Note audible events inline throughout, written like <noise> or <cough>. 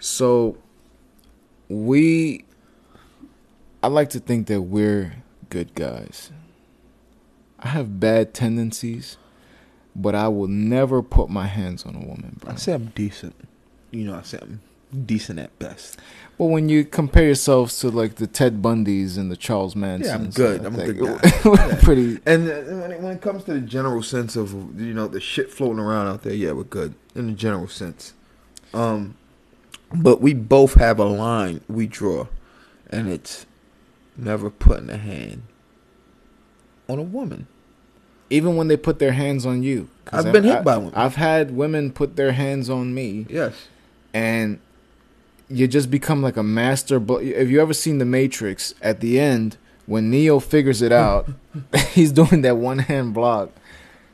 So we I like to think that we're good guys. I have bad tendencies, but I will never put my hands on a woman, bro. I say I'm decent. You know, I say I'm decent at best. But when you compare yourselves to like the Ted Bundys and the Charles Mansons, Yeah, I'm good. I'm a good guy. <laughs> Yeah. pretty. And uh, when it, when it comes to the general sense of you know the shit floating around out there, yeah, we're good in the general sense. Um, but we both have a line we draw, and it's never putting a hand on a woman. Even when they put their hands on you. I've been I- hit by one. I've had women put their hands on me, Yes. and you just become like a master. But have you ever seen The Matrix? At the end, when Neo figures it out, <laughs> he's doing that one hand block.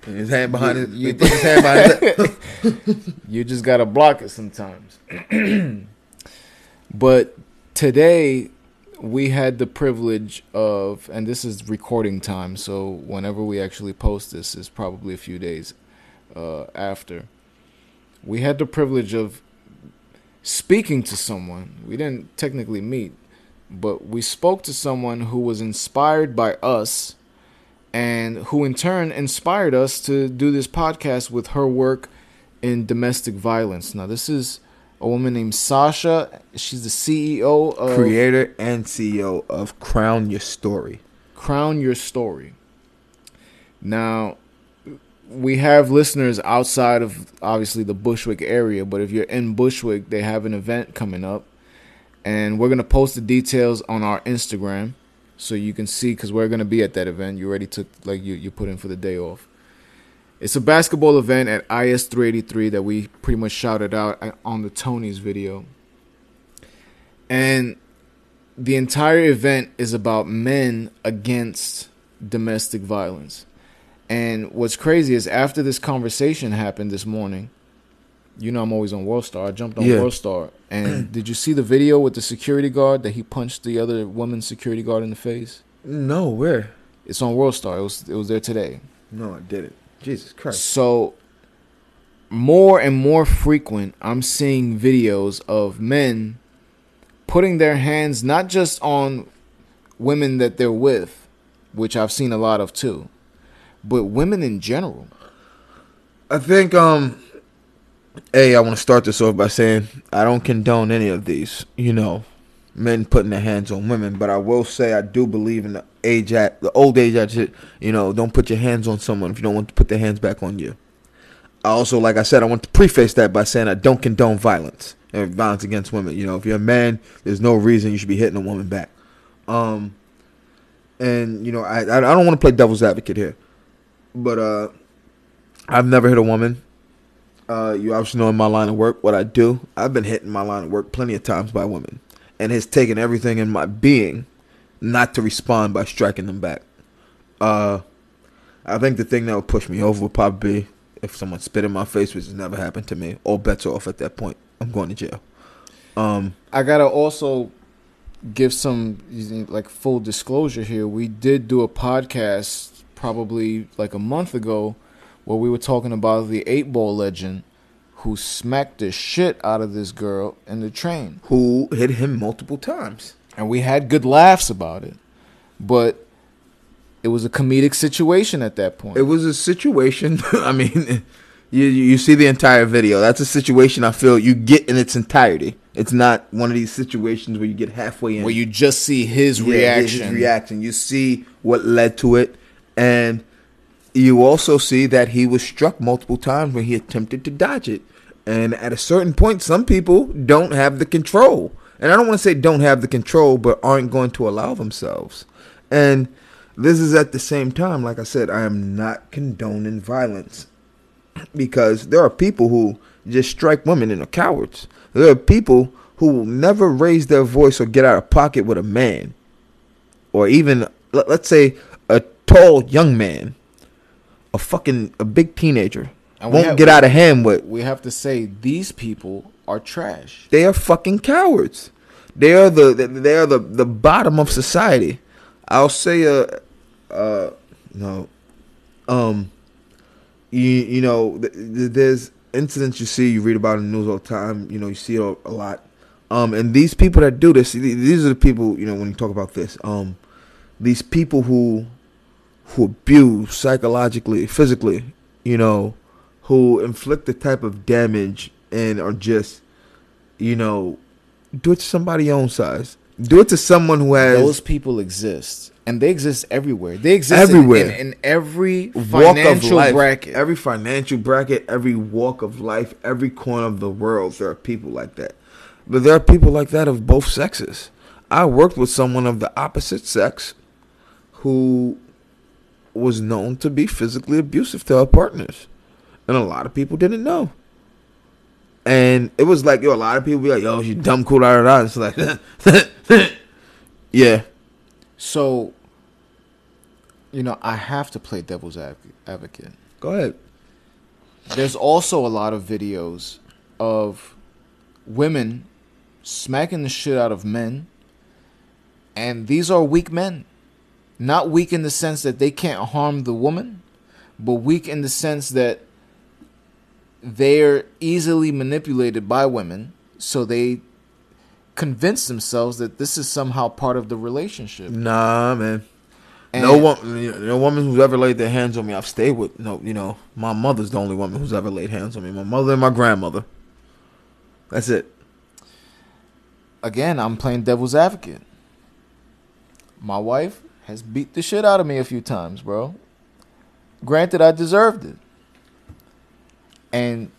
And his hand behind You- his, you- his hand behind <laughs> his <laughs> You just gotta block it sometimes. <clears throat> but today we had the privilege of, and this is recording time, so whenever we actually post this is probably a few days uh, after. We had the privilege of speaking to someone. We didn't technically meet, but we spoke to someone who was inspired by us and who in turn inspired us to do this podcast with her work in domestic violence. Now, this is a woman named Sasha. She's the CEO of creator and CEO of Crown Your Story. Crown Your Story. Now, we have listeners outside of obviously the Bushwick area, but if you're in Bushwick, they have an event coming up, and we're gonna post the details on our Instagram so you can see because we're gonna be at that event. You already took like you you put in for the day off. It's a basketball event at IS 383 that we pretty much shouted out on the Tony's video. And the entire event is about men against domestic violence. And what's crazy is after this conversation happened this morning, you know I'm always on World Star. I jumped on Yeah. World Star. And <clears throat> did you see the video with the security guard that he punched the other woman's security guard in the face? No, where? It's on World Star. It was it was there today. No, I didn't. Jesus Christ. So more and more frequent, I'm seeing videos of men putting their hands not just on women that they're with, which I've seen a lot of too, but women in general. I think um Hey, I want to start this off by saying I don't condone any of these, you know, men putting their hands on women, but I will say I do believe in the age at the old age at you know, don't put your hands on someone if you don't want to put their hands back on you. I also like I said, I want to preface that by saying I don't condone violence and violence against women. You know, if you're a man, there's no reason you should be hitting a woman back. Um and you know, I I don't want to play devil's advocate here. But uh I've never hit a woman. Uh, you obviously know in my line of work what I do. I've been hit in my line of work plenty of times by women, and has taken everything in my being not to respond by striking them back. Uh, I think the thing that would push me over would probably be if someone spit in my face, which has never happened to me. All bets are off at that point. I'm going to jail. Um, I gotta also give some like full disclosure here. We did do a podcast probably like a month ago where we were talking about the eight ball legend who smacked the shit out of this girl in the train. who hit him multiple times? And we had good laughs about it. But it was a comedic situation at that point. It was a situation. <laughs> I mean, you you see the entire video. That's a situation I feel you get in its entirety. It's not one of these situations where you get halfway in. where you just see his Yeah, reaction. His reaction. You see what led to it, and you also see that he was struck multiple times when he attempted to dodge it. And at a certain point, some people don't have the control. And I don't want to say don't have the control, but aren't going to allow themselves. And this is at the same time, like I said, I am not condoning violence because there are people who just strike women and are cowards. There are people who will never raise their voice or get out of pocket with a man, or even let- let's say a tall young man, a fucking a big teenager And won't have- get out of hand with. we have to say these people are trash. They are fucking cowards. They are the they are the the bottom of society. I'll say uh uh no um you you know th- th- there's incidents you see you read about in the news all the time. You know you see it a, a lot. Um, and these people that do this, these are the people you know when you talk about this. Um, these people who who abuse psychologically, physically, you know, who inflict the type of damage and are just, you know, do it to somebody own size. Do it to someone who has those people exist, and they exist everywhere. They exist Everywhere. in, in, in every walk of financial life, bracket. every financial bracket, every walk of life, every corner of the world. There are people like that, but there are people like that of both sexes. I worked with someone of the opposite sex who was known to be physically abusive to her partners, and a lot of people didn't know. And it was like, yo, a lot of people be like, yo, you dumb cool, da da da. It's like, <laughs> yeah, so, you know, I have to play devil's advocate. go ahead. There's also a lot of videos of women smacking the shit out of men, and these are weak men. Not weak in the sense that they can't harm the woman, but weak in the sense that they're easily manipulated by women, so they convince themselves that this is somehow part of the relationship. Nah, man. And no woman, no woman who's ever laid their hands on me, I've stayed with. No, you know, my mother's the only woman who's ever laid hands on me. My mother and my grandmother. That's it. again, I'm playing devil's advocate. My wife has beat the shit out of me a few times, bro. Granted, I deserved it. And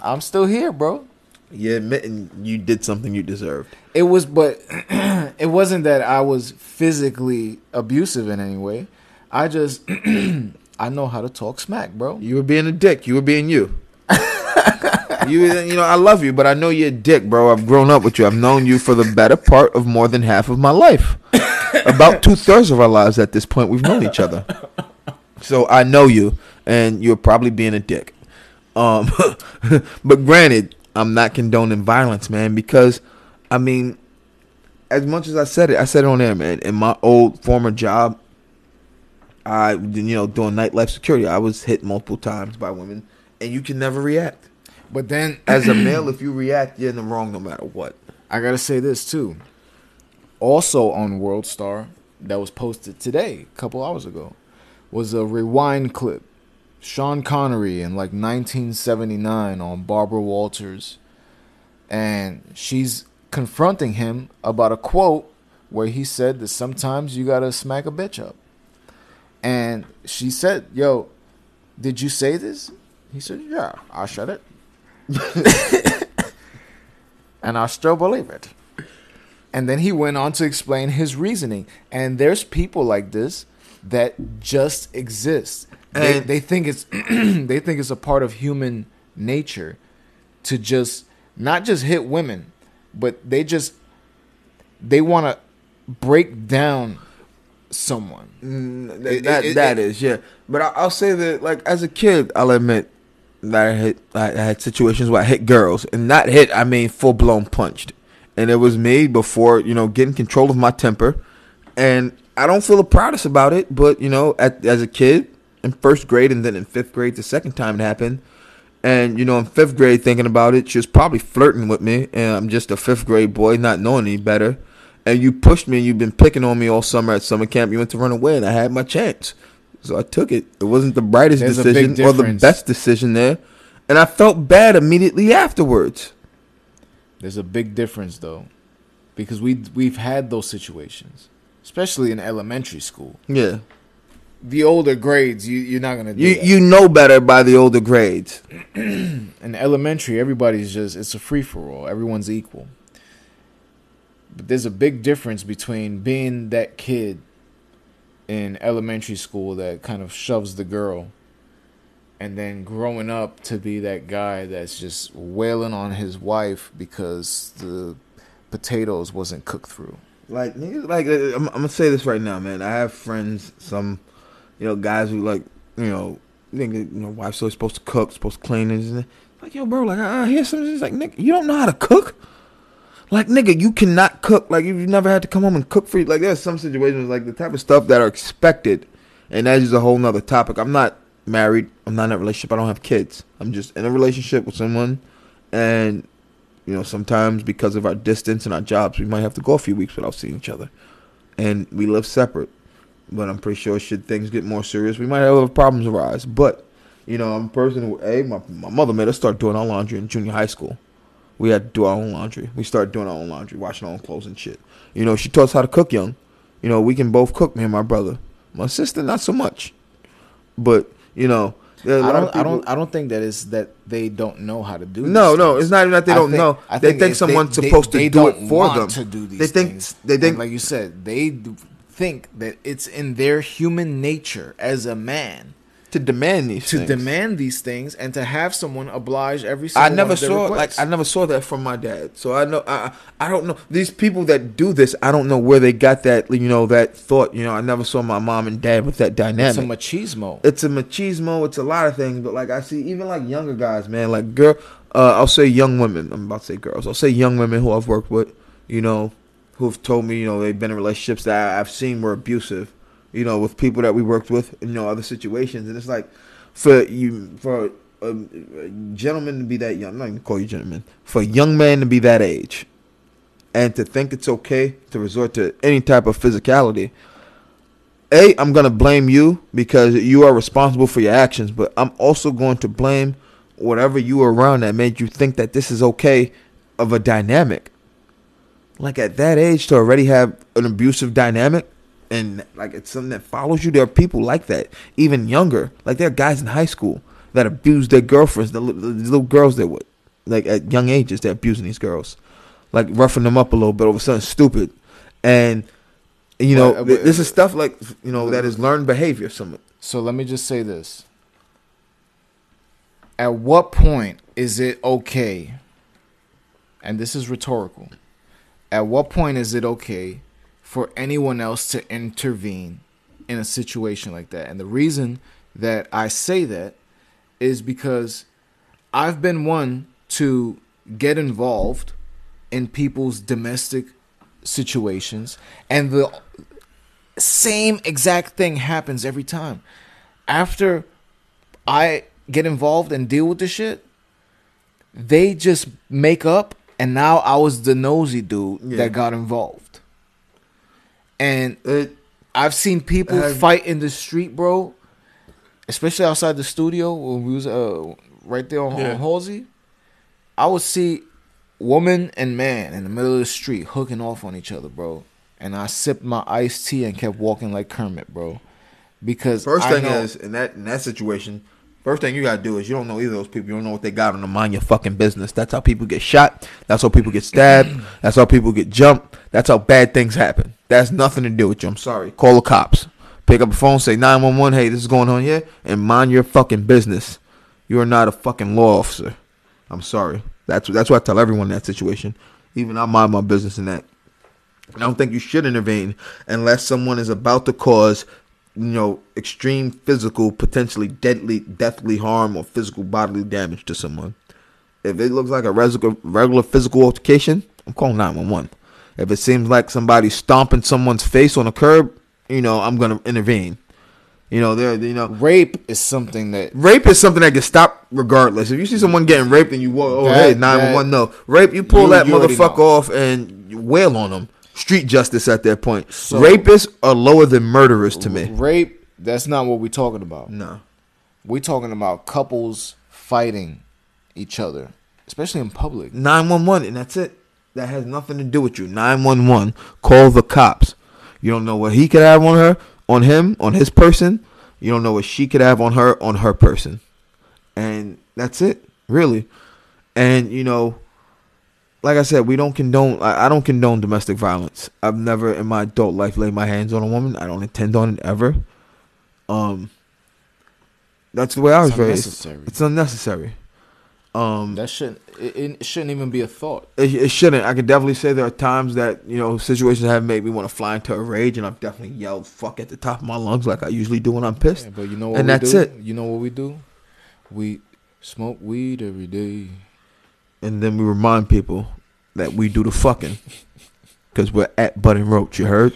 I'm still here, bro. You're admitting you did something you deserved. It was, but <clears throat> it wasn't that I was physically abusive in any way. I just, <clears throat> I know how to talk smack, bro. You were being a dick. You were being you. <laughs> you, you know, I love you, but I know you're a dick, bro. I've grown up with you. I've known you for the better part of more than half of my life. <laughs> About two thirds of our lives at this point, we've known each other. So I know you, and you're probably being a dick. Um, <laughs> but granted, I'm not condoning violence, man, because I mean, as much as I said it, I said it on air, man. In my old former job, I, you know, doing nightlife security, I was hit multiple times by women, and you can never react. But then, <clears throat> As a <clears throat> male, if you react, you're in the wrong no matter what. I gotta say this too. Also on World Star, that was posted today, a couple hours ago, was a rewind clip. Sean Connery in like 1979 on Barbara Walters, and she's confronting him about a quote where he said that sometimes you gotta smack a bitch up. And she said, "Yo, did you say this?" He said, "Yeah, I said it." <laughs> and I still believe it. And then he went on to explain his reasoning. And there's people like this that just exist. They, And- they think it's <clears throat> they think it's a part of human nature to just not just hit women, but they just they want to break down someone. Mm, It- that it- that it- is, yeah. But I, I'll say that, like, as a kid, I'll admit that I hit. I had situations where I hit girls, and not hit. I mean, full blown punched, and it was me before you know getting control of my temper, and I don't feel the proudest about it. But you know, at, as a kid in first grade, and then in fifth grade, the second time it happened. And you know, in fifth grade, thinking about it, she was probably flirting with me, and I'm just a fifth grade boy, not knowing any better. And you pushed me, and you've been picking on me all summer at summer camp. You went to run away, and I had my chance, so I took it. It wasn't the brightest There's decision or the best decision there, and I felt bad immediately afterwards. There's a big difference though, because we we've had those situations, especially in elementary school. Yeah, The older grades, you you're not gonna do you that. you know better by the older grades. <clears throat> in elementary, everybody's just it's a free for all. Everyone's equal. But there's a big difference between being that kid in elementary school that kind of shoves the girl and then growing up to be that guy that's just wailing on his wife because the potatoes wasn't cooked through. Like like uh, I'm, I'm gonna say this right now, man. I have friends, some, you know, guys who like, you know, that, you know, wife's always supposed to cook, supposed to clean, and like, yo, bro, like, uh-uh, I I hear something. It's like, nigga, you don't know how to cook. Like, nigga, you cannot cook. Like, you've never had to come home and cook for you. Like, there's some situations like the type of stuff that are expected, and that is a whole nother topic. I'm not married. I'm not in a relationship. I don't have kids. I'm just in a relationship with someone, and You know, sometimes because of our distance and our jobs, we might have to go a few weeks without seeing each other, and we live separate. But I'm pretty sure should things get more serious, we might have other problems arise. But you know, I'm a person who, hey, my my mother made us start doing our laundry in junior high school. We had to do our own laundry. We started doing our own laundry, washing our own clothes and shit. You know, she taught us how to cook young. You know, we can both cook, me and my brother. My sister, not so much. But you know, a I don't, I don't, I don't think that is that they don't know how to do. No, no, things. it's not even that they I don't think- know. I They think someone's supposed to do it for them. To do these They think- things. they think- And like you said, they d- think that it's in their human nature as a man to demand these to things. demand these things and to have someone oblige every single I never saw requests. like I never saw that from my dad. So I know I I don't know these people that do this. I don't know where they got that you know that thought. You know I never saw my mom and dad with that dynamic. it's a machismo. it's a machismo. It's a lot of things, but like I see, even like younger guys, man, like girl, uh, I'll say young women. I'm about to say girls. I'll say young women who I've worked with, you know, who've told me, you know, they've been in relationships that I've seen were abusive, you know, with people that we worked with, you know, other situations, and it's like for you for a, a gentleman to be that young. I'm not even call you gentleman, For a young man to be that age, and to think it's okay to resort to any type of physicality. A, I'm gonna blame you because you are responsible for your actions, but I'm also going to blame whatever you were around that made you think that this is okay of a dynamic. Like at that age to already have an abusive dynamic and like it's something that follows you. There are people like that, even younger. Like there are guys in high school that abuse their girlfriends, the, li- the little girls they're with. Like at young ages, they're abusing these girls, like roughing them up a little bit over something stupid, and you know But- uh, but- this is uh, stuff like you know that is uh, learned behavior. Some So let me just say this. At what point is it okay? And this is rhetorical. At what point is it okay for anyone else to intervene in a situation like that? And the reason that I say that is because I've been one to get involved in people's domestic situations and the same exact thing happens every time. After I get involved and deal with the shit, they just make up, and now I was the nosy dude Yeah. that got involved. And it, I've seen people Have- fight in the street, bro. Especially outside the studio when we was uh, right there on, Yeah. on Halsey. I would see woman and man in the middle of the street hooking off on each other, bro. And I sipped my iced tea and kept walking like Kermit, bro. Because first I thing know- is in that in that situation, first thing you gotta do is you don't know either of those people. You don't know what they got on them. Mind your fucking business. That's how people get shot. That's how people get stabbed. <clears throat> That's how people get jumped. That's how bad things happen. That's nothing to do with you. I'm sorry. Call the cops. Pick up the phone, say 911. Hey, this is going on here, and mind your fucking business. You are not a fucking law officer. I'm sorry. That's that's what I tell everyone in that situation. Even I mind my business in that. I don't think you should intervene unless someone is about to cause, you know, extreme physical, potentially deadly, deathly harm or physical bodily damage to someone. If it looks like a regular, regular physical altercation, I'm calling 911. If it seems like somebody's stomping someone's face on a curb, you know, I'm gonna intervene. You know, there, you know, rape is something that rape is something that can stop regardless. If you see someone getting raped and you, oh, That- hey, 911, no. Rape, you pull You- that you motherfucker off and wail on them. Street justice at that point. So- Rapists are lower than murderers to me. rape. That's not what we're talking about. No. We're talking about couples fighting each other, especially in public. 911, and that's it. That has nothing to do with you. 911, call the cops. You don't know what he could have on her, on him, on his person. You don't know what she could have on her, on her person. And that's it, really. And, you know, like I said, we don't condone, I, I don't condone domestic violence. I've never in my adult life laid my hands on a woman. I don't intend on it ever. Um, that's the way I was It's raised. unnecessary. It's unnecessary. Um, That shouldn't. It, it shouldn't even be a thought. it, it shouldn't. I can definitely say there are times that you know situations have made me want to fly into a rage, and I've definitely yelled "fuck" at the top of my lungs like I usually do when I'm pissed. Yeah, but you know what And that's do? it. You know what we do? We smoke weed every day. And then we remind people that we do the fucking because we're at Button Roach. You heard?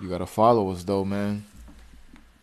You gotta follow us though, man.